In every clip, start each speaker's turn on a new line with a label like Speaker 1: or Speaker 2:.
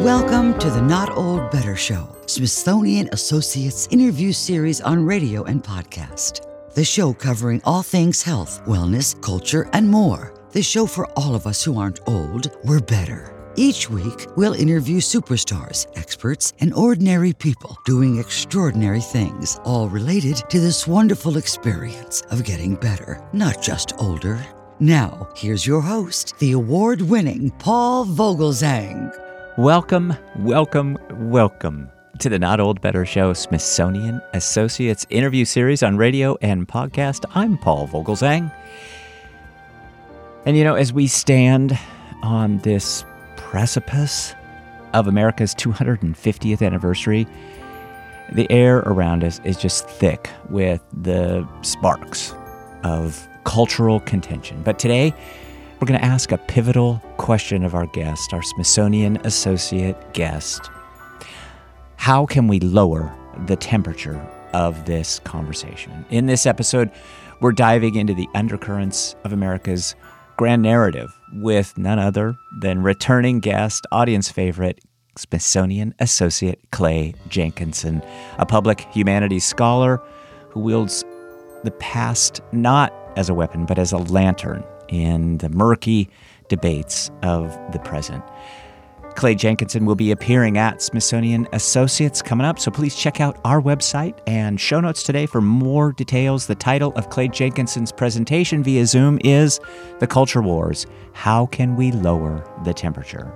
Speaker 1: Welcome to the Not Old Better Show, Smithsonian Associates interview series on radio and podcast. The show covering all things health, wellness, culture, and more. The show for all of us who aren't old, we're better. Each week, we'll interview superstars, experts, and ordinary people doing extraordinary things, all related to this wonderful experience of getting better, not just older. Now, here's your host, the award winning Paul Vogelzang.
Speaker 2: Welcome, welcome, welcome to the Not Old Better Show Smithsonian Associates interview series on radio and podcast. I'm Paul Vogelzang. And you know, as we stand on this precipice of America's 250th anniversary, the air around us is just thick with the sparks of cultural contention. But today, we're going to ask a pivotal question of our guest, our Smithsonian Associate guest. How can we lower the temperature of this conversation? In this episode, we're diving into the undercurrents of America's grand narrative with none other than returning guest, audience favorite, Smithsonian Associate Clay Jenkinson, a public humanities scholar who wields the past not as a weapon, but as a lantern in the murky debates of the present. Clay Jenkinson will be appearing at Smithsonian Associates coming up, so please check out our website and show notes today for more details. The title of Clay Jenkinson's presentation via Zoom is The Culture Wars How Can We Lower the Temperature?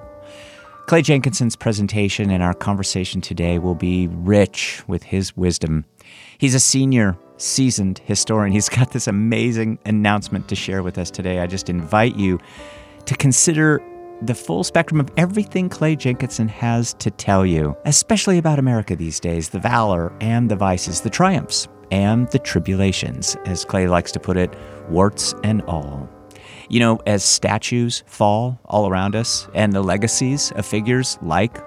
Speaker 2: Clay Jenkinson's presentation and our conversation today will be rich with his wisdom. He's a senior, seasoned historian. He's got this amazing announcement to share with us today. I just invite you to consider the full spectrum of everything Clay Jenkinson has to tell you, especially about America these days the valor and the vices, the triumphs and the tribulations, as Clay likes to put it, warts and all. You know, as statues fall all around us and the legacies of figures like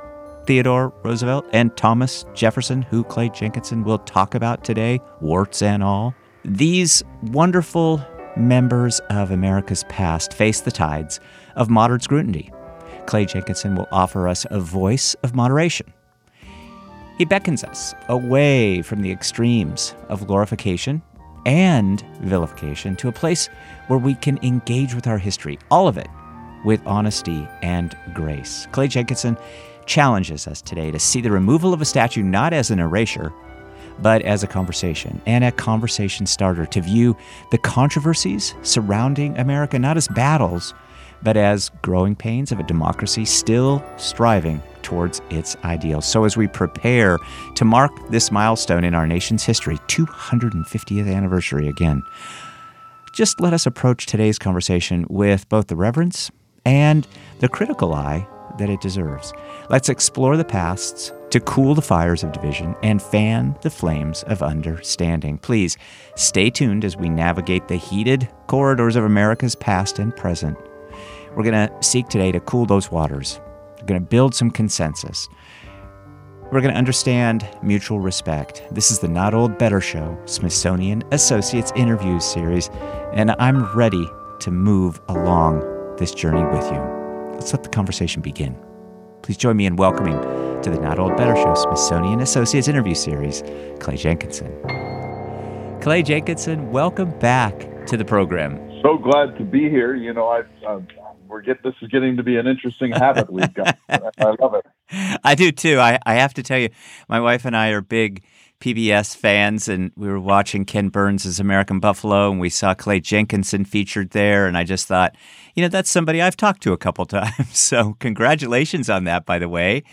Speaker 2: Theodore Roosevelt and Thomas Jefferson, who Clay Jenkinson will talk about today, warts and all, these wonderful members of America's past face the tides of modern scrutiny. Clay Jenkinson will offer us a voice of moderation. He beckons us away from the extremes of glorification and vilification to a place where we can engage with our history, all of it, with honesty and grace. Clay Jenkinson challenges us today to see the removal of a statue not as an erasure, but as a conversation and a conversation starter to view the controversies surrounding America not as battles, but as growing pains of a democracy still striving towards its ideals. So, as we prepare to mark this milestone in our nation's history, 250th anniversary again, just let us approach today's conversation with both the reverence and the critical eye that it deserves. Let's explore the pasts to cool the fires of division and fan the flames of understanding. Please stay tuned as we navigate the heated corridors of America's past and present. We're going to seek today to cool those waters. We're going to build some consensus. We're going to understand mutual respect. This is the Not Old Better Show, Smithsonian Associates Interviews series, and I'm ready to move along this journey with you. Let's let the conversation begin. Please join me in welcoming to the Not Old Better Show Smithsonian Associates interview series, Clay Jenkinson. Clay Jenkinson, welcome back to the program.
Speaker 3: So glad to be here. You know, I uh, we're get this is getting to be an interesting habit we've got. I love it.
Speaker 2: I do too. I, I have to tell you, my wife and I are big PBS fans, and we were watching Ken Burns' American Buffalo, and we saw Clay Jenkinson featured there, and I just thought, you know, that's somebody I've talked to a couple times. So congratulations on that, by the way.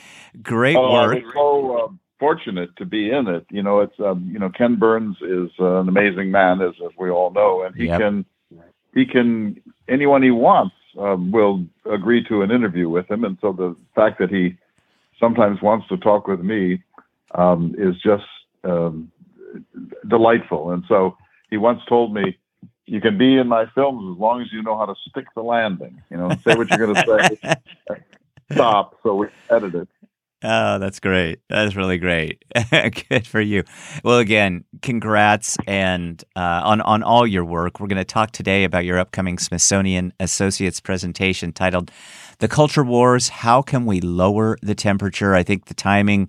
Speaker 2: Great
Speaker 3: oh,
Speaker 2: work.
Speaker 3: So um, fortunate to be in it. You know, it's um, you know Ken Burns is uh, an amazing man, as, as we all know, and he
Speaker 2: Yep.
Speaker 3: can he can anyone he wants um, will agree to an interview with him, and so the fact that he sometimes wants to talk with me um, is just um, delightful. And so he once told me, "You can be in my films as long as you know how to stick the landing. You know, say what you're going to say, stop, so we edit it."
Speaker 2: Oh, that's great. That's really great. Good for you. Well, again, congrats and uh, on on all your work. We're going to talk today about your upcoming Smithsonian Associates presentation titled "The Culture Wars: How Can We Lower the Temperature." I think the timing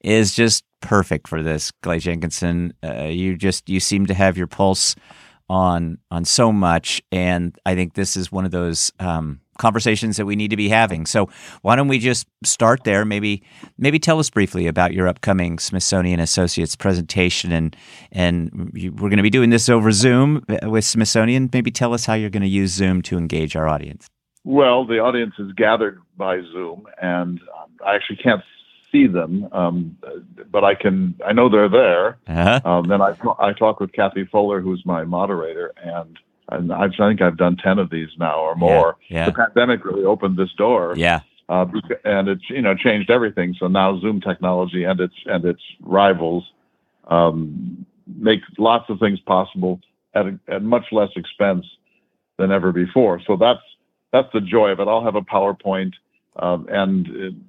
Speaker 2: is just perfect for this, Clay Jenkinson. Uh, you just you seem to have your pulse on on so much, and I think this is one of those. Um, conversations that we need to be having. So why don't we just start there? Maybe maybe tell us briefly about your upcoming Smithsonian Associates presentation, and and we're going to be doing this over Zoom with Smithsonian. Maybe tell us how you're going to use Zoom to engage our audience.
Speaker 3: Well, the audience is gathered by Zoom, and I actually can't see them, um, but I can. I know they're there. Uh-huh. Um, then I I talk with Kathy Fuller, who's my moderator, and and I think I've done ten of these now or more.
Speaker 2: Yeah, yeah.
Speaker 3: The pandemic really opened this door.
Speaker 2: Yeah.
Speaker 3: Uh, and it's you know changed everything. So now Zoom technology and its and its rivals um, make lots of things possible at a, at much less expense than ever before. So that's that's the joy of it. I'll have a PowerPoint, um, and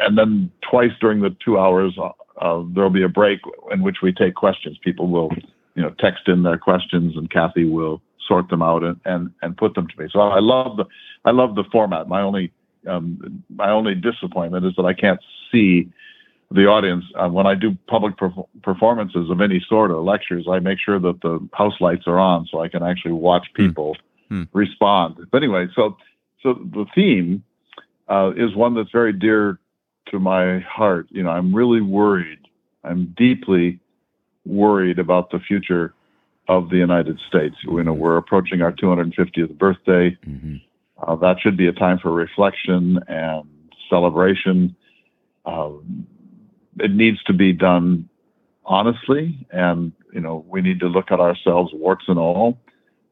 Speaker 3: and then twice during the two hours uh, there'll be a break in which we take questions. People will you know text in their questions, and Kathy will sort them out and, and, and put them to me. So I love the I love the format. My only um, my only disappointment is that I can't see the audience uh, when I do public perf- performances of any sort or lectures. I make sure that the house lights are on so I can actually watch hmm. people mm. respond. But anyway, so so the theme uh, is one that's very dear to my heart. You know, I'm really worried. I'm deeply worried about the future of the United States. You know, we're approaching our 250th birthday. Mm-hmm. Uh, that should be a time for reflection and celebration. Um, it needs to be done honestly, and you know, we need to look at ourselves, warts and all.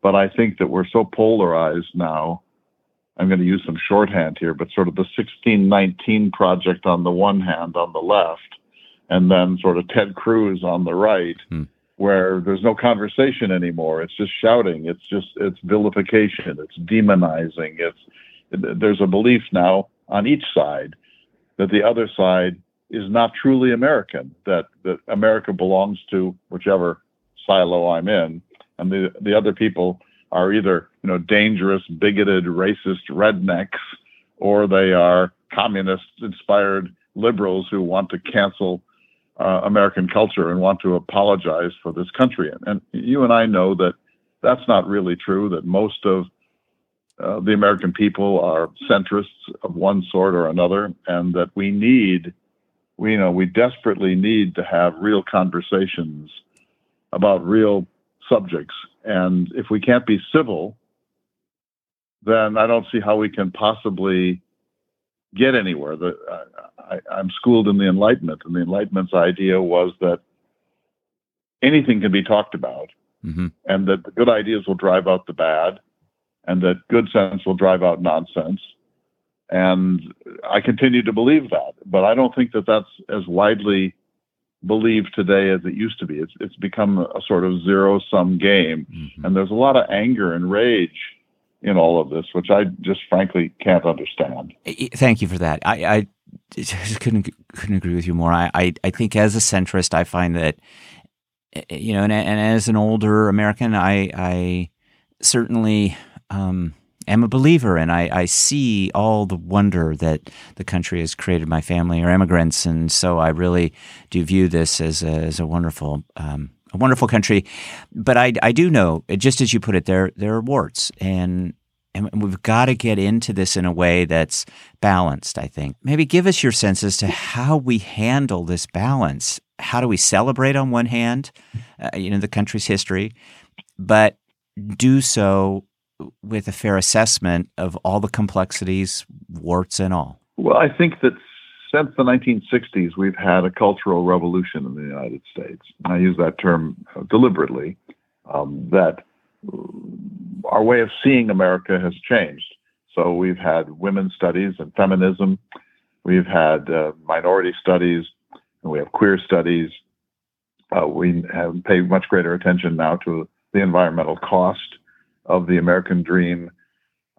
Speaker 3: But I think that we're so polarized now. I'm going to use some shorthand here, but sort of the 1619 project on the one hand, on the left, and then sort of Ted Cruz on the right. Mm where there's no conversation anymore. It's just shouting. It's just it's vilification. It's demonizing. It's there's a belief now on each side that the other side is not truly American. That that America belongs to whichever silo I'm in, and the the other people are either you know dangerous, bigoted, racist rednecks, or they are communist inspired liberals who want to cancel uh, American culture and want to apologize for this country. And, and, you and I know that that's not really true, that most of uh, the American people are centrists of one sort or another, and that we need, we you know, we desperately need to have real conversations about real subjects. And if we can't be civil, then I don't see how we can possibly get anywhere. The, I, I'm schooled in the Enlightenment, and the Enlightenment's idea was that anything can be talked about, mm-hmm. and that the good ideas will drive out the bad, and that good sense will drive out nonsense. And I continue to believe that, but I don't think that that's as widely believed today as it used to be. It's it's become a sort of zero sum game, mm-hmm. and there's a lot of anger and rage in all of this, which I just frankly can't understand.
Speaker 2: Thank you for that. I, I couldn't couldn't agree with you more. I, I, I think as a centrist, I find that you know, and, and as an older American, I I certainly um, am a believer, and I, I see all the wonder that the country has created. My family are immigrants, and so I really do view this as a, as a wonderful um, a wonderful country. But I, I do know, just as you put it, there there are warts, and and we've got to get into this in a way that's balanced. I think maybe give us your sense as to how we handle this balance. How do we celebrate on one hand, uh, you know, the country's history, but do so with a fair assessment of all the complexities, warts and all.
Speaker 3: Well, I think that since the 1960s, we've had a cultural revolution in the United States. I use that term uh, deliberately, um, that uh, our way of seeing America has changed. So we've had women's studies and feminism, we've had uh, minority studies, and we have queer studies. Uh, we have paid much greater attention now to the environmental cost of the American dream.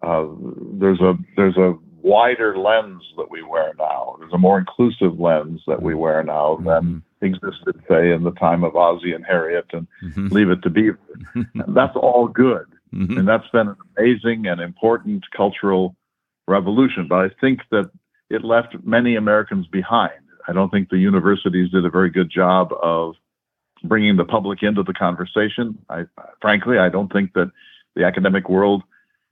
Speaker 3: Uh, there's a there's a wider lens that we wear now. There's a more inclusive lens that we wear now than
Speaker 2: Mm-hmm.
Speaker 3: existed, say, in the time of Ozzie and Harriet and
Speaker 2: Mhm.
Speaker 3: Leave It to Beaver. That's all good.
Speaker 2: Mhm.
Speaker 3: And that's been an amazing and important cultural revolution. But I think that it left many Americans behind. I don't think the universities did a very good job of bringing the public into the conversation. I, frankly, I don't think that the academic world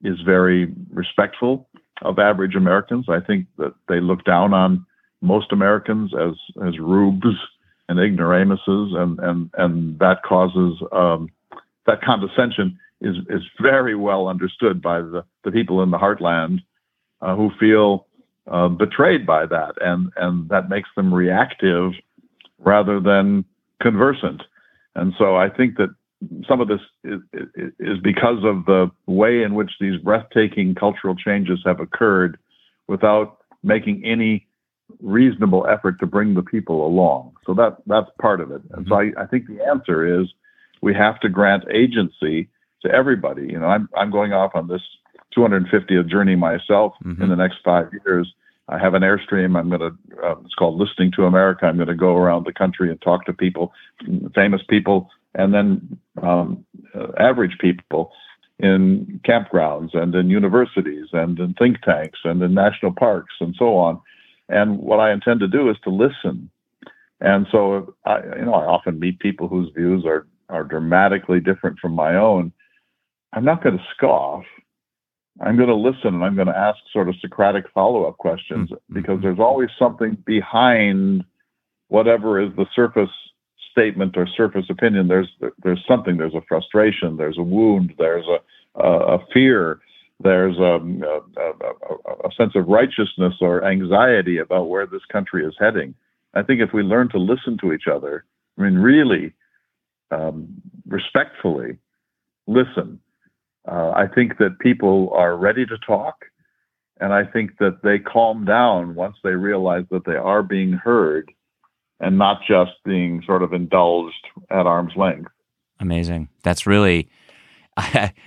Speaker 3: is very respectful of average Americans. I think that they look down on most Americans as as rubes and ignoramuses, and and and that causes um, that condescension is is very well understood by the the people in the heartland uh, who feel uh, betrayed by that, and and that makes them reactive rather than conversant. And so I think that some of this is, is, is because of the way in which these breathtaking cultural changes have occurred without making any reasonable effort to bring the people along. So that that's part of it. And so I, I think the answer is we have to grant agency to everybody. You know, I'm I'm going off on this 250th journey myself
Speaker 2: Mhm.
Speaker 3: in the next five years. I have an airstream. I'm going to. Uh, it's called Listening to America. I'm going to go around the country and talk to people, famous people, and then um, uh, average people in campgrounds and in universities and in think tanks and in national parks and so on. And what I intend to do is to listen. And so, I, you know, I often meet people whose views are are dramatically different from my own. I'm not going to scoff. I'm going to listen and I'm going to ask sort of Socratic follow up questions
Speaker 2: Mhm.
Speaker 3: because there's always something behind whatever is the surface statement or surface opinion. There's there's something. There's a frustration. There's a wound. There's a a, a fear. There's a, a, a, a sense of righteousness or anxiety about where this country is heading. I think if we learn to listen to each other, I mean, really um, respectfully listen, uh, I think that people are ready to talk. And I think that they calm down once they realize that they are being heard and not just being sort of indulged at arm's length.
Speaker 2: Amazing. That's really. I,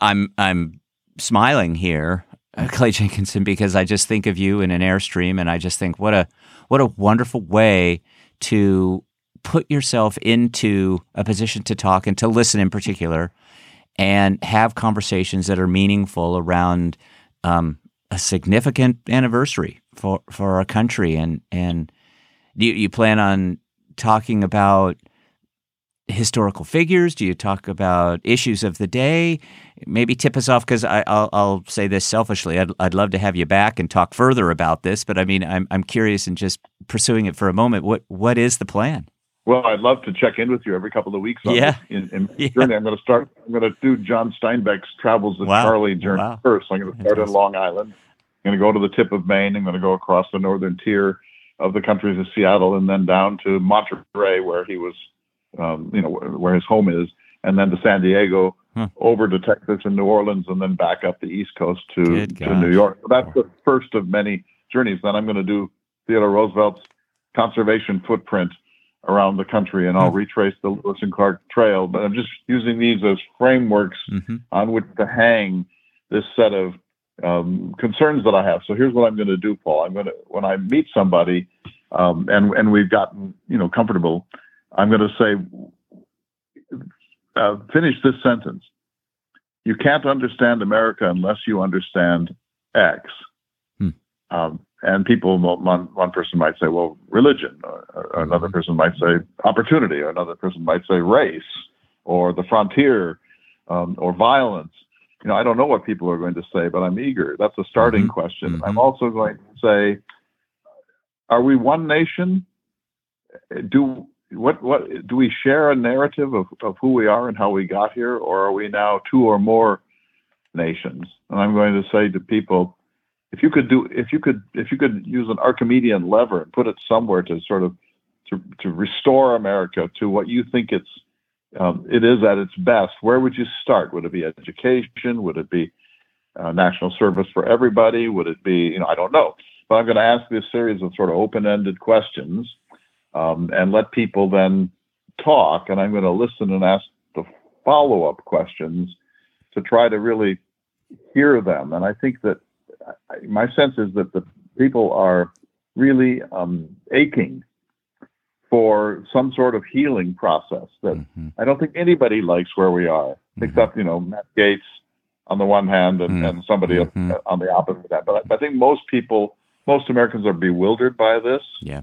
Speaker 2: I'm I'm smiling here, uh, Clay Jenkinson, because I just think of you in an airstream, and I just think what a what a wonderful way to put yourself into a position to talk and to listen in particular, and have conversations that are meaningful around um, a significant anniversary for for our country. And and do you, you plan on talking about historical figures? Do you talk about issues of the day? Maybe tip us off because I'll, I'll say this selfishly. I'd, I'd love to have you back and talk further about this, but I mean, I'm, I'm curious and just pursuing it for a moment. What What is the plan?
Speaker 3: Well, I'd love to check in with you every couple of weeks. On
Speaker 2: Yeah.
Speaker 3: in, in
Speaker 2: Yeah.
Speaker 3: journey, I'm going to start. I'm going to do John Steinbeck's Travels with
Speaker 2: Wow.
Speaker 3: Charlie journey
Speaker 2: Wow.
Speaker 3: first. I'm going to start in Long Island. I'm going to go to the tip of Maine. I'm going to go across the northern tier of the country to Seattle, and then down to Monterey, where he was, um, you know, where, his home is, and then to San Diego,
Speaker 2: Huh.
Speaker 3: over to Texas and New Orleans, and then back up the East Coast to
Speaker 2: Good
Speaker 3: to New. York. So that's the first of many journeys. Then I'm going to do Theodore Roosevelt's conservation footprint around the country, and I'll
Speaker 2: Hmm.
Speaker 3: retrace the Lewis and Clark Trail. But I'm just using these as frameworks
Speaker 2: hmm
Speaker 3: on which to hang this set of um, concerns that I have. So here's what I'm going to do, Paul. I'm going to when I meet somebody, um, and and we've gotten you know comfortable, I'm going to say, uh, finish this sentence. You can't understand America unless you understand X.
Speaker 2: Hmm.
Speaker 3: Um, and people, one, one person might say, well, religion, or, or another person might say opportunity, or another person might say race, or the frontier, um, or violence. You know, I don't know what people are going to say, but I'm eager. That's a starting
Speaker 2: Mhm.
Speaker 3: question.
Speaker 2: Mhm.
Speaker 3: I'm also going to say, are we one nation? Do what what do we share a narrative of, of who we are and how we got here, or are we now two or more nations? And I'm going to say to people, if you could do if you could if you could use an Archimedean lever and put it somewhere to sort of to, to restore America to what you think it's um, it is at its best, where would you start? Would it be education? Would it be uh, national service for everybody? Would it be you know I don't know, but I'm going to ask this series of sort of open-ended questions um, and let people then talk, and I'm going to listen and ask the follow-up questions to try to really hear them. And I think that I, my sense is that the people are really um, aching for some sort of healing process. That mm-hmm. I don't think anybody likes where we are, mm-hmm. except you know Matt Gaetz on the one hand and, mm-hmm. and somebody mm-hmm. on the opposite of that. But I think most people, most Americans are bewildered by this.
Speaker 2: Yeah,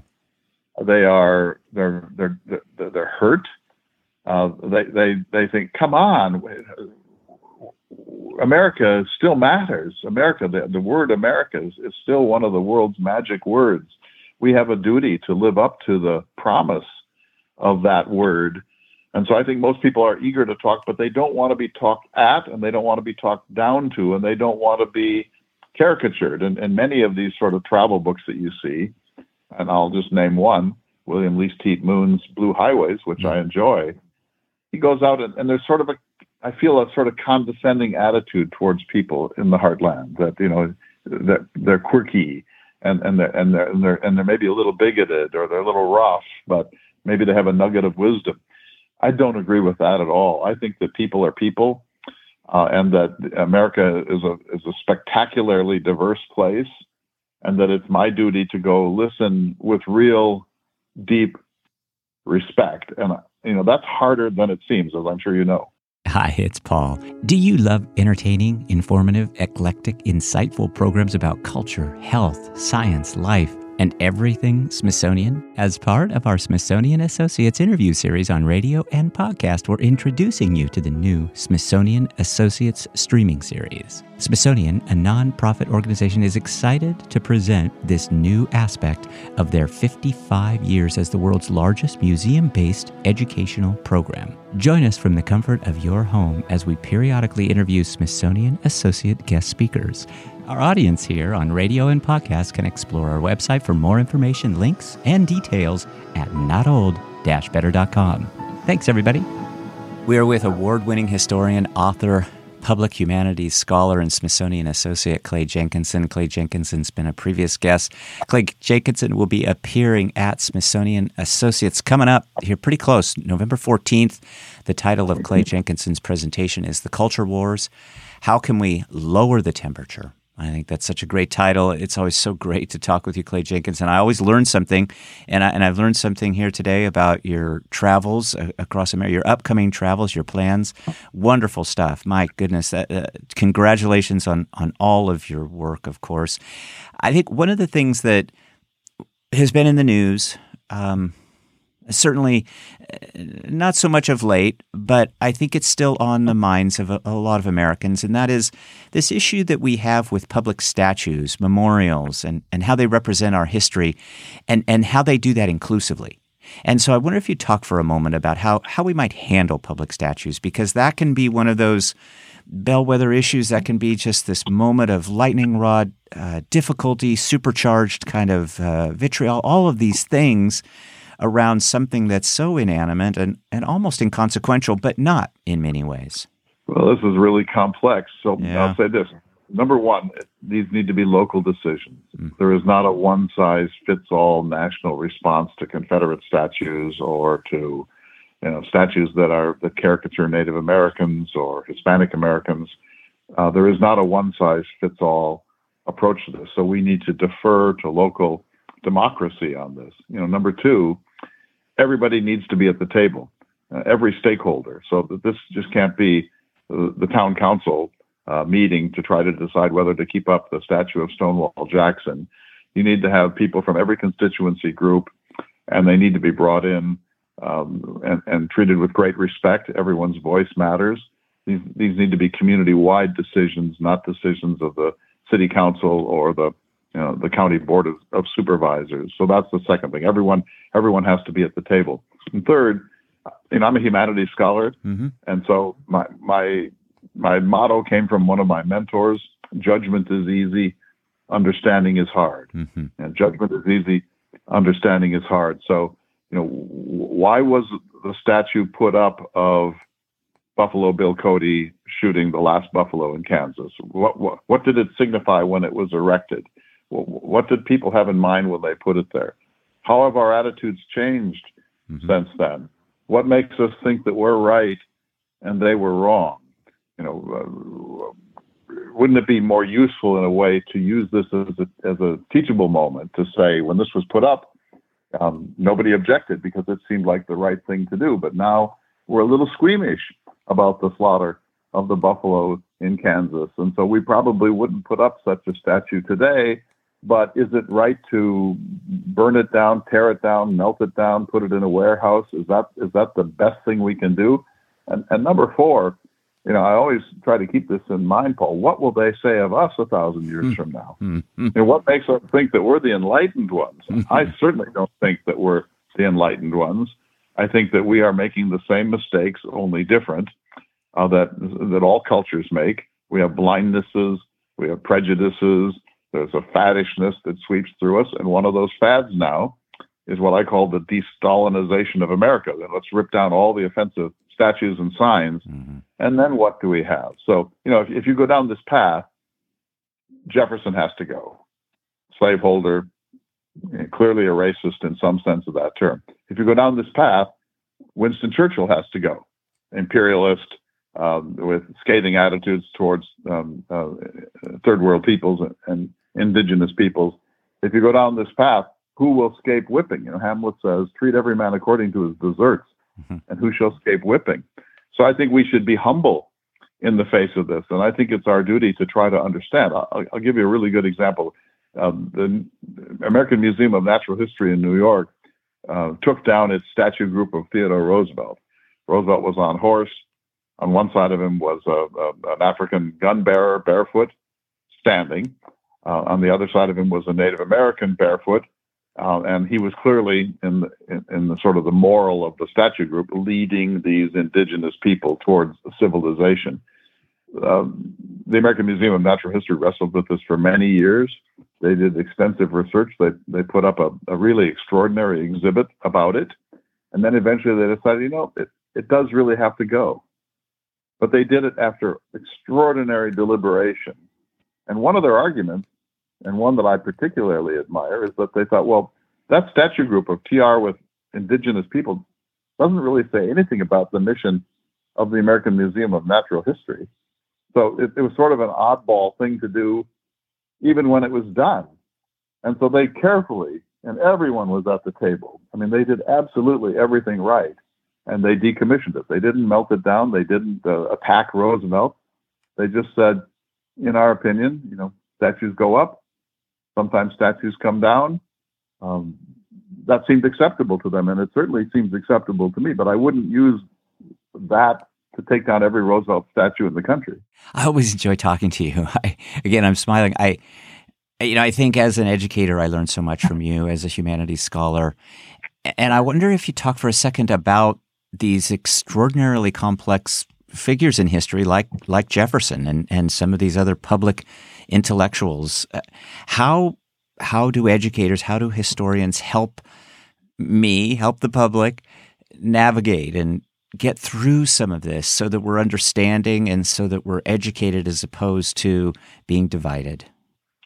Speaker 3: they are they're they're they're, they're hurt. Uh, they they they think, come on, America still matters. America, the, the word America is, is still one of the world's magic words. We have a duty to live up to the promise of that word. And so I think most people are eager to talk, but they don't want to be talked at and they don't want to be talked down to and they don't want to be caricatured. And, and many of these sort of travel books that you see, and I'll just name one, William Least Heat Moon's Blue Highways, which I mm-hmm. enjoy. He goes out and, and there's sort of a I feel a sort of condescending attitude towards people in the heartland that you know that they're quirky and and they're, and they're and they're and they're maybe a little bigoted or they're a little rough, but maybe they have a nugget of wisdom. I don't agree with that at all. I think that people are people, uh, and that America is a is a spectacularly diverse place, and that it's my duty to go listen with real, deep respect. And you know that's harder than it seems, as I'm sure you know.
Speaker 2: Hi, it's Paul. Do you love entertaining, informative, eclectic, insightful programs about culture, health, science, life? And everything Smithsonian. As part of our Smithsonian Associates interview series on radio and podcast, we're introducing you to the new Smithsonian Associates streaming series. Smithsonian, a nonprofit organization, is excited to present this new aspect of their 55 years as the world's largest museum based educational program. Join us from the comfort of your home as we periodically interview Smithsonian Associate guest speakers. Our audience here on radio and podcast can explore our website for more information, links, and details at notold-better.com. Thanks, everybody. We are with award-winning historian, author, public humanities scholar, and Smithsonian associate Clay Jenkinson. Clay Jenkinson's been a previous guest. Clay Jenkinson will be appearing at Smithsonian Associates coming up here pretty close, November 14th. The title of Clay Jenkinson's presentation is The Culture Wars. How can we lower the temperature I think that's such a great title. It's always so great to talk with you, Clay Jenkinson. I always learn something, and I, and I've learned something here today about your travels across America, your upcoming travels, your plans. Wonderful stuff. My goodness, uh, uh, congratulations on on all of your work. Of course, I think one of the things that has been in the news. Um, certainly uh, not so much of late, but I think it's still on the minds of a, a, lot of Americans, and that is this issue that we have with public statues, memorials, and, and how they represent our history and, and how they do that inclusively. And so I wonder if you'd talk for a moment about how, how we might handle public statues, because that can be one of those bellwether issues that can be just this moment of lightning rod uh, difficulty, supercharged kind of uh, vitriol, all of these things around something that's so inanimate and, and almost inconsequential, but not in many ways.
Speaker 3: Well, this is really complex. So yeah. I'll say this. Number one, these need to be local decisions. Mm. There is not a one size fits all national response to Confederate statues or to you know, statues that are that caricature Native Americans or Hispanic Americans. Uh, there is not a one size fits all approach to this. So we need to defer to local democracy on this. You know, number two, everybody needs to be at the table, uh, every stakeholder. So that this just can't be the, the town council uh, meeting to try to decide whether to keep up the statue of Stonewall Jackson. You need to have people from every constituency group, and they need to be brought in um, and, and treated with great respect. Everyone's voice matters. These, these need to be community-wide decisions, not decisions of the city council or the you know, the county board of, of supervisors. So that's the second thing. Everyone everyone has to be at the table. And third, you know, I'm a humanities scholar, mm-hmm. and so my my my motto came from one of my mentors: "Judgment is easy, understanding is hard." Mm-hmm. And judgment is easy, understanding is hard. So, you know, why was the statue put up of Buffalo Bill Cody shooting the last buffalo in Kansas? What, what, what did it signify when it was erected? What did people have in mind when they put it there? How have our attitudes changed mm-hmm. since then? What makes us think that we're right and they were wrong? You know, uh, wouldn't it be more useful in a way to use this as a, as a teachable moment to say when this was put up, um, nobody objected because it seemed like the right thing to do. But now we're a little squeamish about the slaughter of the buffalo in Kansas. And so we probably wouldn't put up such a statue today. But is it right to burn it down, tear it down, melt it down, put it in a warehouse? Is that is that the best thing we can do? And, and number four, you know, I always try to keep this in mind, Paul. What will they say of us a thousand years mm. from now? Mm-hmm. And what makes us think that we're the enlightened ones? Mm-hmm. I certainly don't think that we're the enlightened ones. I think that we are making the same mistakes, only different, uh, that that all cultures make. We have blindnesses, we have prejudices. There's a faddishness that sweeps through us, and one of those fads now is what I call the de-Stalinization of America. That let's rip down all the offensive statues and signs. Mm-hmm. And then what do we have? So, you know, if, if you go down this path, Jefferson has to go. Slaveholder, clearly a racist in some sense of that term. If you go down this path, Winston Churchill has to go. Imperialist, um, with scathing attitudes towards um, uh, third world peoples and indigenous peoples. If you go down this path, who will escape whipping? You know, Hamlet says, treat every man according to his deserts mm-hmm. and who shall escape whipping? So I think we should be humble in the face of this. And I think it's our duty to try to understand. I'll, I'll give you a really good example. Um, the American Museum of Natural History in New York uh, took down its statue group of Theodore Roosevelt. Roosevelt was on horse. On one side of him was a, a, an African gun bearer barefoot, standing. Uh, on the other side of him was a Native American barefoot, uh, and he was clearly in the, in, in, the sort of the moral of the statue group, leading these indigenous people towards civilization. Um, the American Museum of Natural History wrestled with this for many years. They did extensive research. They they put up a, a really extraordinary exhibit about it, and then eventually they decided, you know, it, it does really have to go. But they did it after extraordinary deliberation. And one of their arguments and one that I particularly admire is that they thought, well, that statue group of TR with indigenous people doesn't really say anything about the mission of the American Museum of Natural History. So it, it was sort of an oddball thing to do, even when it was done. And so they carefully, and everyone was at the table. I mean, they did absolutely everything right, and they decommissioned it. They didn't melt it down. They didn't uh, attack Roosevelt. They just said, in our opinion, you know, statues go up, Sometimes statues come down. Um, that seemed acceptable to them, and it certainly seems acceptable to me. But I wouldn't use that to take down every Roosevelt statue in the country.
Speaker 2: I always enjoy talking to you. I, again, I'm smiling. I, you know, I think as an educator, I learned so much from you as a humanities scholar, and I wonder if you talk for a second about these extraordinarily complex figures in history, like like Jefferson and and some of these other public intellectuals. Uh, how how do educators, how do historians help me, help the public navigate and get through some of this so that we're understanding and so that we're educated as opposed to being divided?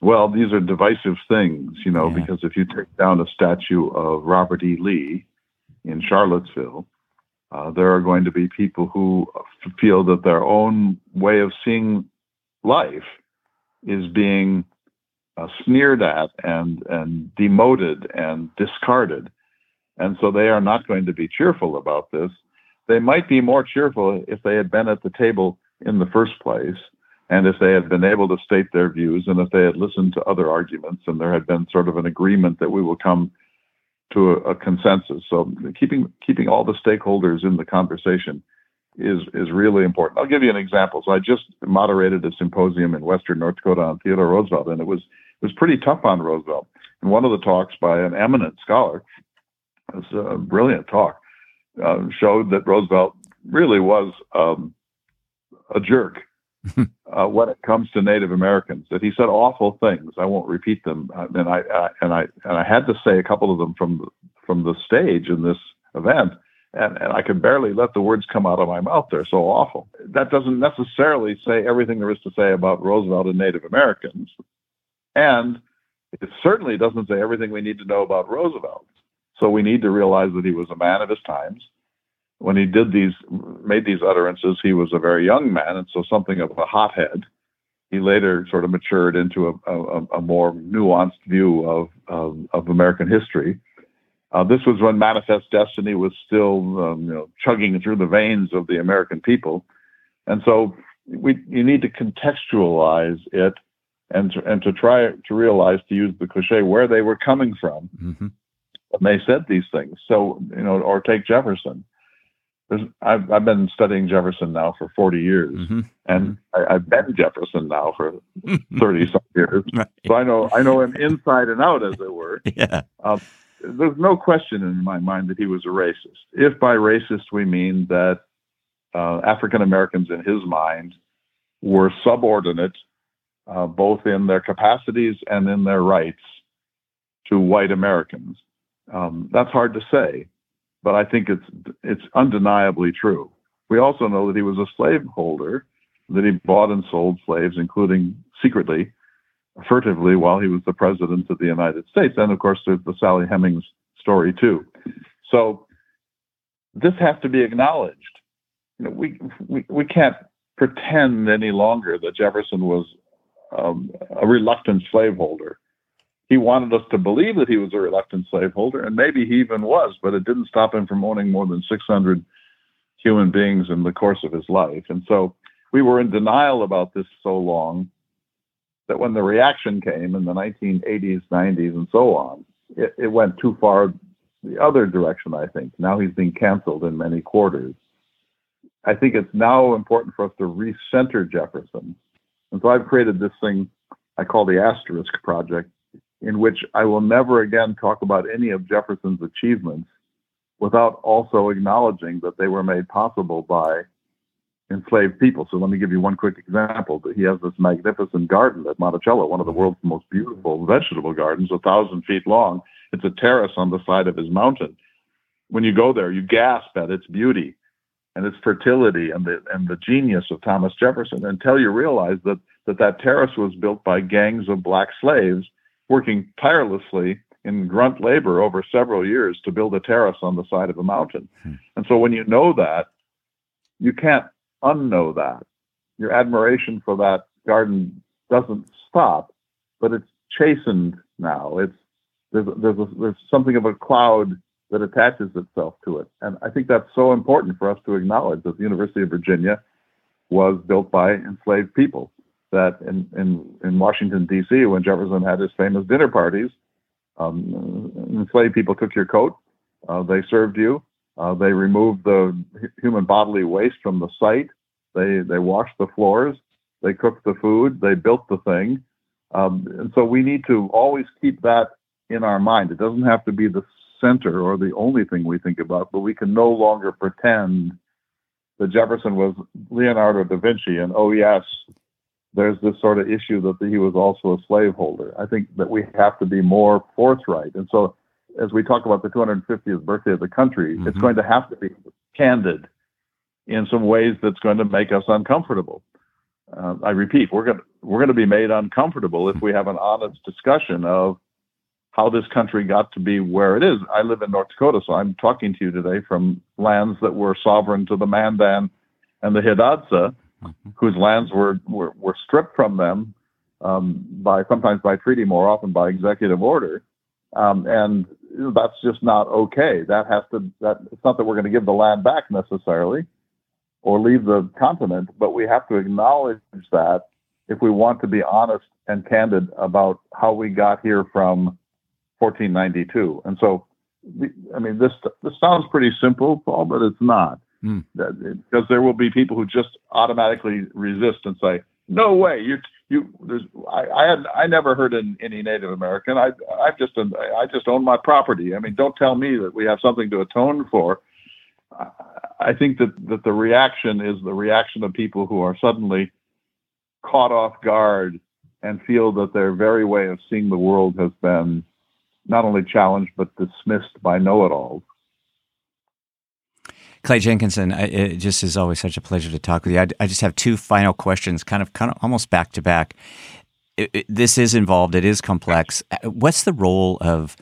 Speaker 3: Well, these are divisive things, you know, yeah. because if you take down a statue of Robert E. Lee in Charlottesville, uh, there are going to be people who feel that their own way of seeing life is being uh, sneered at and and demoted and discarded, and so they are not going to be cheerful about this. They might be more cheerful if they had been at the table in the first place, and if they had been able to state their views, and if they had listened to other arguments, and there had been sort of an agreement that we will come to a, a consensus. So keeping keeping all the stakeholders in the conversation is is really important. I'll give you an example. So I just moderated a symposium in Western North Dakota on Theodore Roosevelt, and it was it was pretty tough on Roosevelt. And one of the talks by an eminent scholar, it was a brilliant talk, uh, showed that Roosevelt really was um, a jerk uh, when it comes to Native Americans. That he said awful things. I won't repeat them, uh, and I, I and I and I had to say a couple of them from from the stage in this event and, and I could barely let the words come out of my mouth. They're so awful. That doesn't necessarily say everything there is to say about Roosevelt and Native Americans. And it certainly doesn't say everything we need to know about Roosevelt. So we need to realize that he was a man of his times. When he did these, made these utterances, he was a very young man, and so something of a hothead. he later sort of matured into a, a, a more nuanced view of, of, of American history. Uh, this was when Manifest Destiny was still, um, you know, chugging through the veins of the American people, and so we you need to contextualize it and to, and to try to realize, to use the cliche, where they were coming from mm-hmm. when they said these things. So you know, or take Jefferson. I've, I've been studying Jefferson now for 40 years, mm-hmm. and mm-hmm. I, have been Jefferson now for 30 some years. Right. So I know I know him inside and out, as it were.
Speaker 2: Yeah. Uh,
Speaker 3: there's no question in my mind that he was a racist. If by racist we mean that uh, African Americans, in his mind, were subordinate, uh, both in their capacities and in their rights, to white Americans. Um, that's hard to say but I think it's it's undeniably true. We also know that he was a slaveholder, that he bought and sold slaves, including secretly, furtively, while he was the president of the United States. And of course, there's the Sally Hemings story too. So this has to be acknowledged. You know, we, we we can't pretend any longer that Jefferson was um, a reluctant slaveholder he wanted us to believe that he was a reluctant slaveholder, and maybe he even was, but it didn't stop him from owning more than 600 human beings in the course of his life. And so we were in denial about this so long that when the reaction came in the 1980s, 90s, and so on, it, it went too far the other direction, I think. Now he's being canceled in many quarters. I think it's now important for us to recenter Jefferson. And so I've created this thing I call the Asterisk Project, in which I will never again talk about any of Jefferson's achievements without also acknowledging that they were made possible by enslaved people. So let me give you one quick example. He has this magnificent garden at Monticello, one of the world's most beautiful vegetable gardens, a thousand feet long. It's a terrace on the side of his mountain. When you go there, you gasp at its beauty and its fertility and the and the genius of Thomas Jefferson until you realize that that, that terrace was built by gangs of black slaves working tirelessly in grunt labor over several years to build a terrace on the side of a mountain. Hmm. And so when you know that, you can't unknow that. Your admiration for that garden doesn't stop, but it's chastened now. It's there's there's a, there's something of a cloud that attaches itself to it, and I think that's so important for us to acknowledge that the University of Virginia was built by enslaved people that in, in, in Washington, D.C., when Jefferson had his famous dinner parties, um, enslaved people took your coat, uh, they served you, uh, they removed the human bodily waste from the site, they, they washed the floors, they cooked the food, they built the thing. Um, and so we need to always keep that in our mind. It doesn't have to be the center or the only thing we think about, but we can no longer pretend that Jefferson was Leonardo da Vinci and, oh, yes, there's this sort of issue that he was also a slaveholder. I think that we have to be more forthright. And so, as we talk about the 250th birthday of the country, mm-hmm. it's going to have to be candid in some ways that's going to make us uncomfortable. Uh, I repeat, we're going to we're going to be made uncomfortable if we have an honest discussion of how this country got to be where it is. I live in North Dakota, so I'm talking to you today from lands that were sovereign to the Mandan and the Hidatsa mm-hmm. whose lands were, were, were stripped from them um, by sometimes by treaty, more often by executive order. Um, and that's just not okay. That has to that it's not that we're going to give the land back necessarily or leave the continent, but we have to acknowledge that if we want to be honest and candid about how we got here from 1492. And so, I mean, this this sounds pretty simple, Paul, but it's not. Mm. Because there will be people who just automatically resist and say, "No way, you you." There's I I, had, I never heard in, any Native American. I I just I just own my property. I mean, don't tell me that we have something to atone for. I think that that the reaction is the reaction of people who are suddenly caught off guard and feel that their very way of seeing the world has been not only challenged but dismissed by know-it-alls.
Speaker 2: Clay Jenkinson, it just is always such a pleasure to talk with you. I, I just have two final questions, kind of, kind of almost back to back. this is involved. It is complex. What's the role of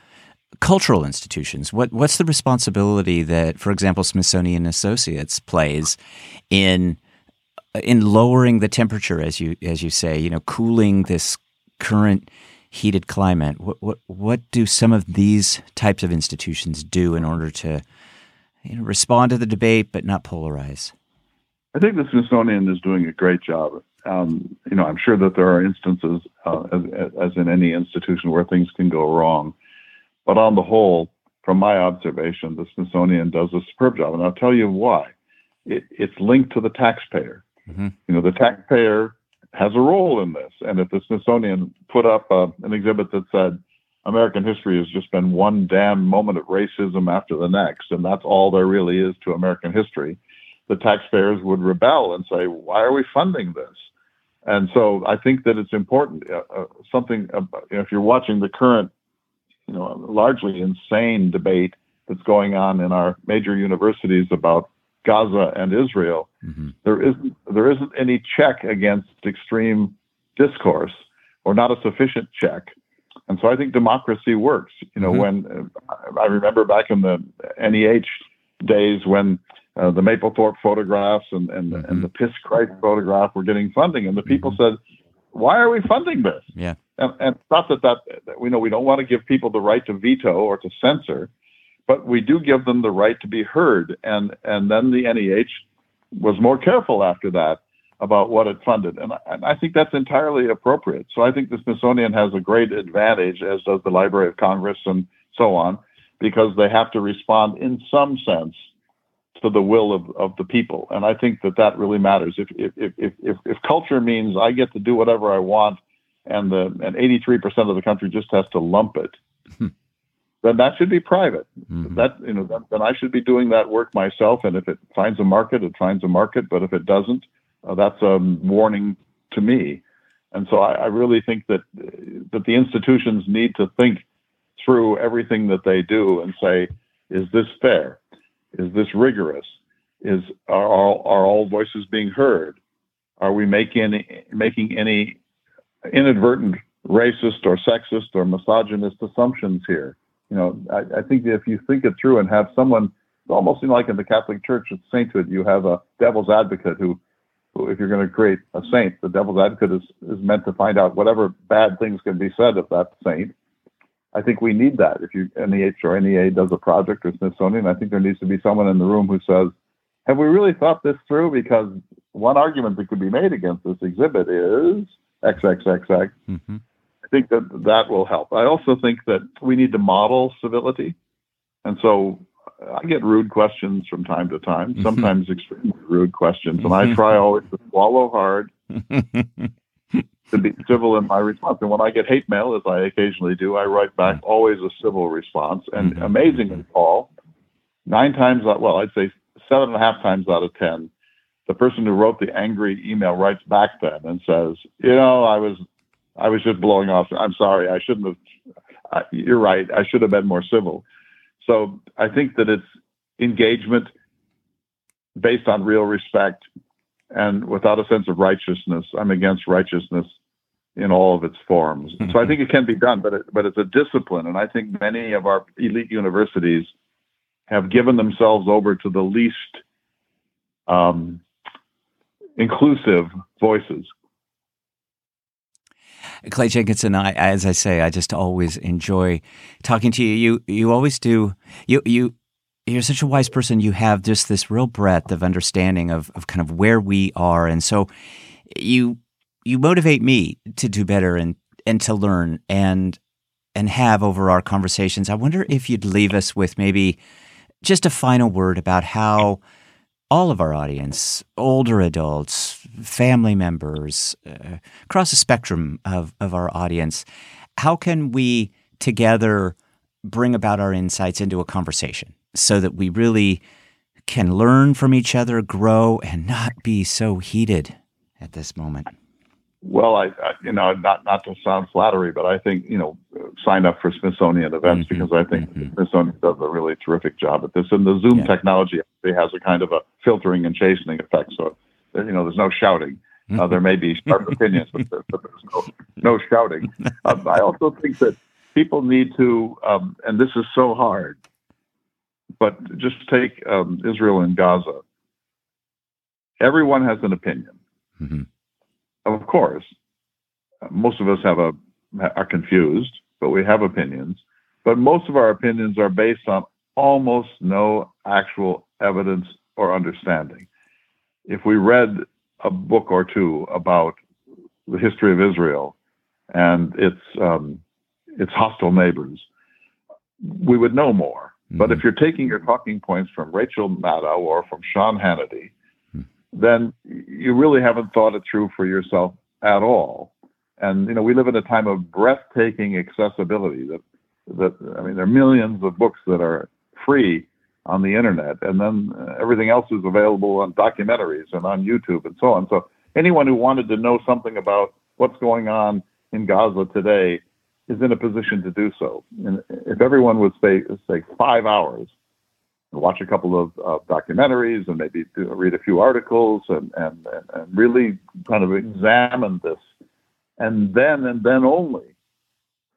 Speaker 2: cultural institutions? What What's the responsibility that, for example, Smithsonian Associates plays in in lowering the temperature, as you as you say, you know, cooling this current heated climate. What what what do some of these types of institutions do in order to you know, respond to the debate but not polarize?
Speaker 3: I think the Smithsonian is doing a great job. Um, you know, I'm sure that there are instances, uh, as, as, in any institution, where things can go wrong. But on the whole, from my observation, the Smithsonian does a superb job, and I'll tell you why. It, it's linked to the taxpayer. Mm-hmm. You know, the taxpayer has a role in this, and if the Smithsonian put up uh, an exhibit that said American history has just been one damn moment of racism after the next, and that's all there really is to American history, the taxpayers would rebel and say, "Why are we funding this?" And so I think that it's important. Uh, uh, something uh, if you're watching the current you know, largely insane debate that's going on in our major universities about Gaza and Israel. Mm-hmm. There isn't there isn't any check against extreme discourse, or not a sufficient check. And so I think democracy works. You know, mm-hmm. when uh, I remember back in the NEH days when uh, the Mapplethorpe photographs and and, mm-hmm. and the Piss Christ photograph were getting funding, and the people mm-hmm. said, "Why are we funding this?"
Speaker 2: Yeah.
Speaker 3: And, and not that, that that we know we don't want to give people the right to veto or to censor, but we do give them the right to be heard. And and then the NEH was more careful after that about what it funded, and I, and I think that's entirely appropriate. So I think the Smithsonian has a great advantage, as does the Library of Congress and so on, because they have to respond in some sense to the will of, of the people. And I think that that really matters. If, if, if, if, if culture means I get to do whatever I want and the and 83% of the country just has to lump it, hmm. then that should be private. Mm-hmm. That you know, then I should be doing that work myself. And if it finds a market, it finds a market. But if it doesn't, uh, that's a warning to me. And so I, I really think that that the institutions need to think through everything that they do and say, is this fair? Is this rigorous? Is are all, are all voices being heard? Are we making making any inadvertent racist or sexist or misogynist assumptions here. You know, I, I think if you think it through and have someone, almost like in the Catholic Church at sainthood, you have a devil's advocate who, who if you're going to create a saint, the devil's advocate is, is meant to find out whatever bad things can be said of that saint. I think we need that. If you NEH or NEA does a project or Smithsonian, I think there needs to be someone in the room who says, "Have we really thought this through?" Because one argument that could be made against this exhibit is XXXX. Mm-hmm. I think that that will help. I also think that we need to model civility. And so I get rude questions from time to time, mm-hmm. sometimes extremely rude questions. And I try always to swallow hard to be civil in my response. And when I get hate mail, as I occasionally do, I write back mm-hmm. always a civil response. And mm-hmm. amazingly, Paul, nine times, out, well, I'd say seven and a half times out of 10, the person who wrote the angry email writes back then and says, you know, I was, I was just blowing off. I'm sorry. I shouldn't have. I, you're right. I should have been more civil. So I think that it's engagement based on real respect and without a sense of righteousness. I'm against righteousness in all of its forms. Mm-hmm. So I think it can be done, but it, but it's a discipline, and I think many of our elite universities have given themselves over to the least um, inclusive voices.
Speaker 2: Clay Jenkinson, I, as I say, I just always enjoy talking to you. You, you always do. You, you, you're such a wise person. You have just this real breadth of understanding of, of kind of where we are, and so you, you motivate me to do better and and to learn and and have over our conversations. I wonder if you'd leave us with maybe just a final word about how all of our audience, older adults, family members, uh, across the spectrum of, of our audience, how can we together bring about our insights into a conversation so that we really can learn from each other, grow, and not be so heated at this moment?
Speaker 3: Well, I, I, you know, not not to sound flattery, but I think you know, sign up for Smithsonian events mm-hmm, because I think mm-hmm. Smithsonian does a really terrific job at this, and the Zoom yeah. technology has a kind of a filtering and chastening effect. So, you know, there's no shouting. Uh, there may be sharp opinions, but, there, but, there's no no shouting. Um, I also think that people need to, um, and this is so hard, but just take um, Israel and Gaza. Everyone has an opinion
Speaker 2: Mm-hmm.
Speaker 3: Of course, most of us have a are confused, but we have opinions. But most of our opinions are based on almost no actual evidence or understanding. If we read a book or two about the history of Israel and its um, its hostile neighbors, we would know more. Mm-hmm. But if you're taking your talking points from Rachel Maddow or from Sean Hannity, mm-hmm. then you really haven't thought it through for yourself at all. And you know, we live in a time of breathtaking accessibility. That that I mean, there are millions of books that are free on the internet, and then uh, everything else is available on documentaries and on YouTube and so on. So anyone who wanted to know something about what's going on in Gaza today is in a position to do so. And if everyone would say, say five hours and watch a couple of uh, documentaries and maybe do, read a few articles and, and, and really kind of examine this, and then and then only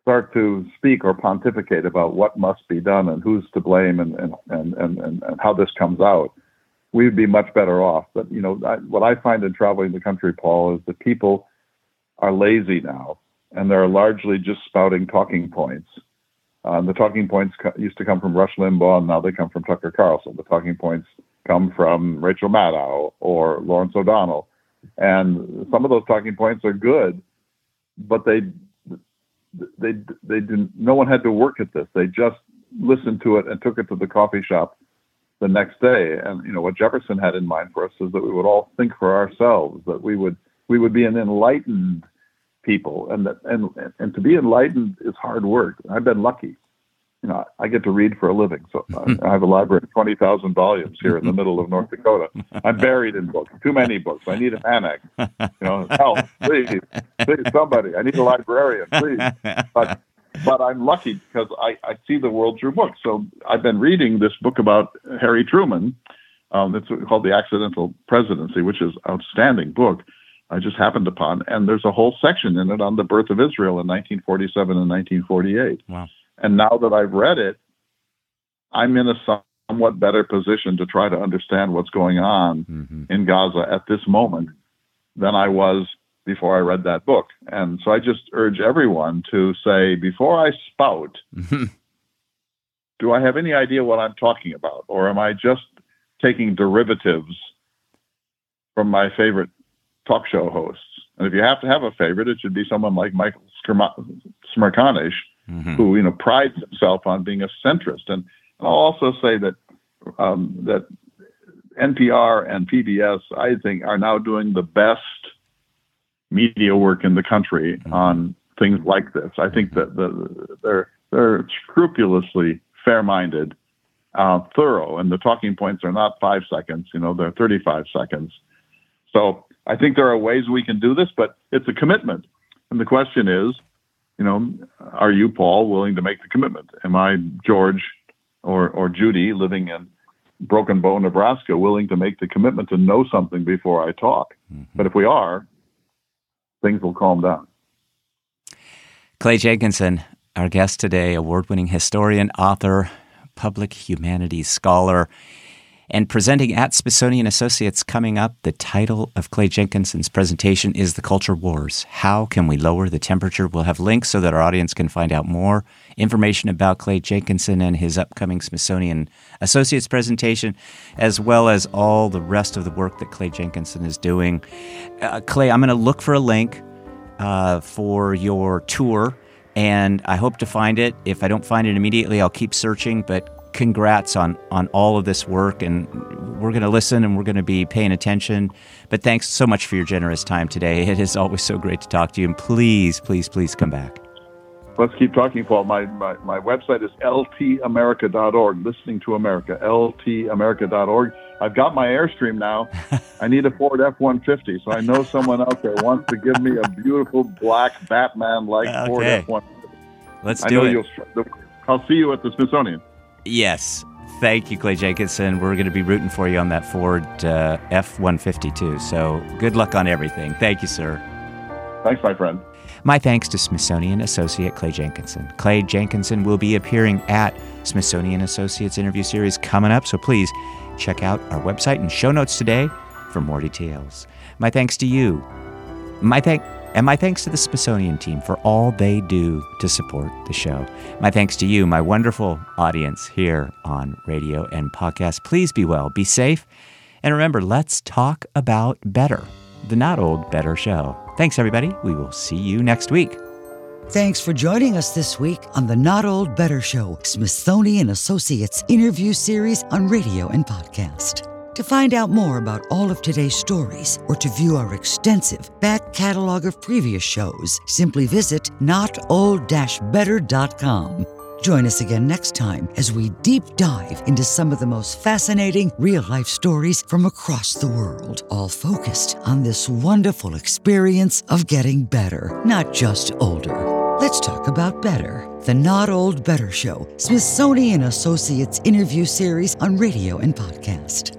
Speaker 3: start to speak or pontificate about what must be done and who's to blame and, and, and, and, and how this comes out, we'd be much better off. But, you know, I, what I find in traveling the country, Paul, is that people are lazy now and they're largely just spouting talking points. Um, the talking points co- used to come from Rush Limbaugh, and now they come from Tucker Carlson. The talking points come from Rachel Maddow or Lawrence O'Donnell. And some of those talking points are good, but they they they didn't. No one had to work at this. They just listened to it and took it to the coffee shop the next day. And you know what Jefferson had in mind for us is that we would all think for ourselves. That we would we would be an enlightened people, and that and and to be enlightened is hard work. I've been lucky you know, I get to read for a living. So I have a library of 20,000 volumes here in the middle of North Dakota. I'm buried in books, too many books. I need an annex. You know, help, please, please, somebody. I need a librarian, please. But, but I'm lucky because I, I see the world through books. So I've been reading this book about Harry Truman. Um, it's called The Accidental Presidency, which is an outstanding book. I just happened upon, and there's a whole section in it on the birth of Israel in 1947 and 1948. Wow. And now that I've read it, I'm in a somewhat better position to try to understand what's going on mm-hmm. in Gaza at this moment than I was before I read that book. And so I just urge everyone to say, before I spout, do I have any idea what I'm talking about? Or am I just taking derivatives from my favorite talk show hosts? And if you have to have a favorite, it should be someone like Michael Smerconish, mm-hmm. who you know prides himself on being a centrist. And I'll also say that um, that NPR and PBS, I think, are now doing the best media work in the country mm-hmm. on things like this. I think that the, they're they're scrupulously fair-minded, uh, thorough, and the talking points are not five seconds. You know, they're 35 seconds. So I think there are ways we can do this, but it's a commitment. And the question is, you know, are you, Paul, willing to make the commitment? Am I, George or, or Judy, living in Broken Bow, Nebraska, willing to make the commitment to know something before I talk? Mm-hmm. But if we are, things will calm down.
Speaker 2: Clay Jenkinson, our guest today, award winning historian, author, public humanities scholar. And presenting at Smithsonian Associates coming up, the title of Clay Jenkinson's presentation is The Culture Wars. How can we lower the temperature? We'll have links so that our audience can find out more information about Clay Jenkinson and his upcoming Smithsonian Associates presentation, as well as all the rest of the work that Clay Jenkinson is doing. Uh, Clay, I'm going to look for a link uh, for your tour and I hope to find it. If I don't find it immediately, I'll keep searching. But congrats on on all of this work and we're going to listen and we're going to be paying attention. But thanks so much for your generous time today. It is always so great to talk to you and please please please come back.
Speaker 3: Let's keep talking paul. My my, my website is ltamerica.org listening to america. Ltamerica.org i've got my airstream now. I need a ford f-150 so i know someone out there wants to give me a beautiful black batman like okay. ford f-150
Speaker 2: let's do it.
Speaker 3: I'll see you at the Smithsonian.
Speaker 2: Yes. Thank you, Clay Jenkinson. We're going to be rooting for you on that Ford uh, F 152. So good luck on everything. Thank you, sir.
Speaker 3: Thanks, my friend.
Speaker 2: My thanks to Smithsonian Associate Clay Jenkinson. Clay Jenkinson will be appearing at Smithsonian Associates interview series coming up, so please check out our website and show notes today for more details. My thanks to you. My thank and my thanks to the Smithsonian team for all they do to support the show. My thanks to you, my wonderful audience here on radio and podcast. Please be well, be safe, and remember, let's talk about better. The Not Old Better Show. Thanks, everybody. We will see you next week.
Speaker 1: Thanks for joining us this week on the Not Old Better Show, Smithsonian Associates interview series on radio and podcast. To find out more about all of today's stories or to view our extensive back catalog of previous shows, simply visit notold-better.com. Join us again next time as we deep dive into some of the most fascinating real life stories from across the world, all focused on this wonderful experience of getting better, not just older. Let's talk about better. The Not Old Better Show, Smithsonian Associates interview series on radio and podcast.